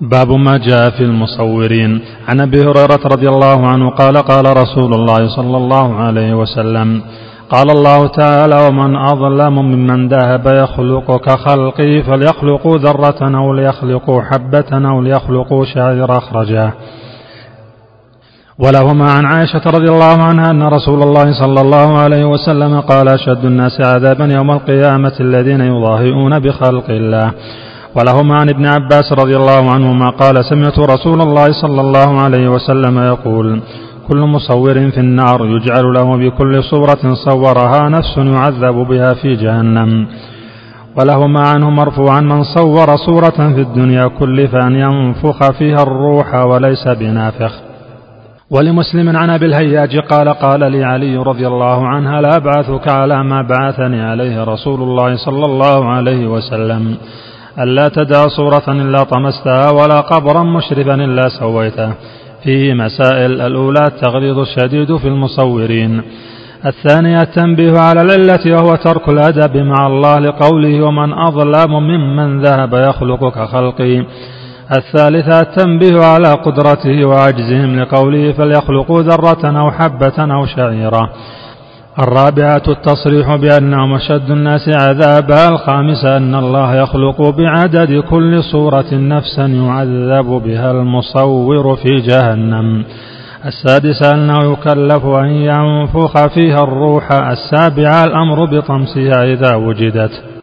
باب ما جاء في المصورين. عن أبي هريرة رضي الله عنه قال قال رسول الله صلى الله عليه وسلم قال الله تعالى ومن أظلم ممن ذهب يخلق كخلقي فليخلقوا ذرة أو ليخلقوا حبة أو ليخلقوا شعير اخرجاه ولهما عن عائشة رضي الله عنها أن رسول الله صلى الله عليه وسلم قال أشد الناس عذابا يوم القيامة الذين يضاهئون بخلق الله. ولهما عن ابن عباس رضي الله عنهما قال سمعت رسول الله صلى الله عليه وسلم يقول كل مصور في النار يجعل له بكل صورة صورها نفس يعذب بها في جهنم. ولهما عنه مرفوعا من صور صورة في الدنيا كلف أن ينفخ فيها الروح وليس بنافخ. ولمسلم عن أبي الهياج قال قال لي علي رضي الله عنه لا أبعثك على ما بعثني عليه رسول الله صلى الله عليه وسلم؟ ألا تدع صورة إلا طمستها ولا قبرا مشرفا إلا سويته فيه مسائل الأولى التغليظ الشديد في المصورين. الثانية التنبيه على العلة وهو ترك الأدب مع الله لقوله ومن أظلم ممن ذهب يخلق كخلقي الثالثة التنبيه على قدرته وعجزهم لقوله فليخلقوا ذرة أو حبة أو شعيرة الرابعة التصريح بأنهم أشد الناس عذابا الخامسة أن الله يخلق بعدد كل صورة نفسا يعذب بها المصور في جهنم. السادسة أنه يكلف أن ينفخ فيها الروح السابعة الأمر بطمسها إذا وجدت.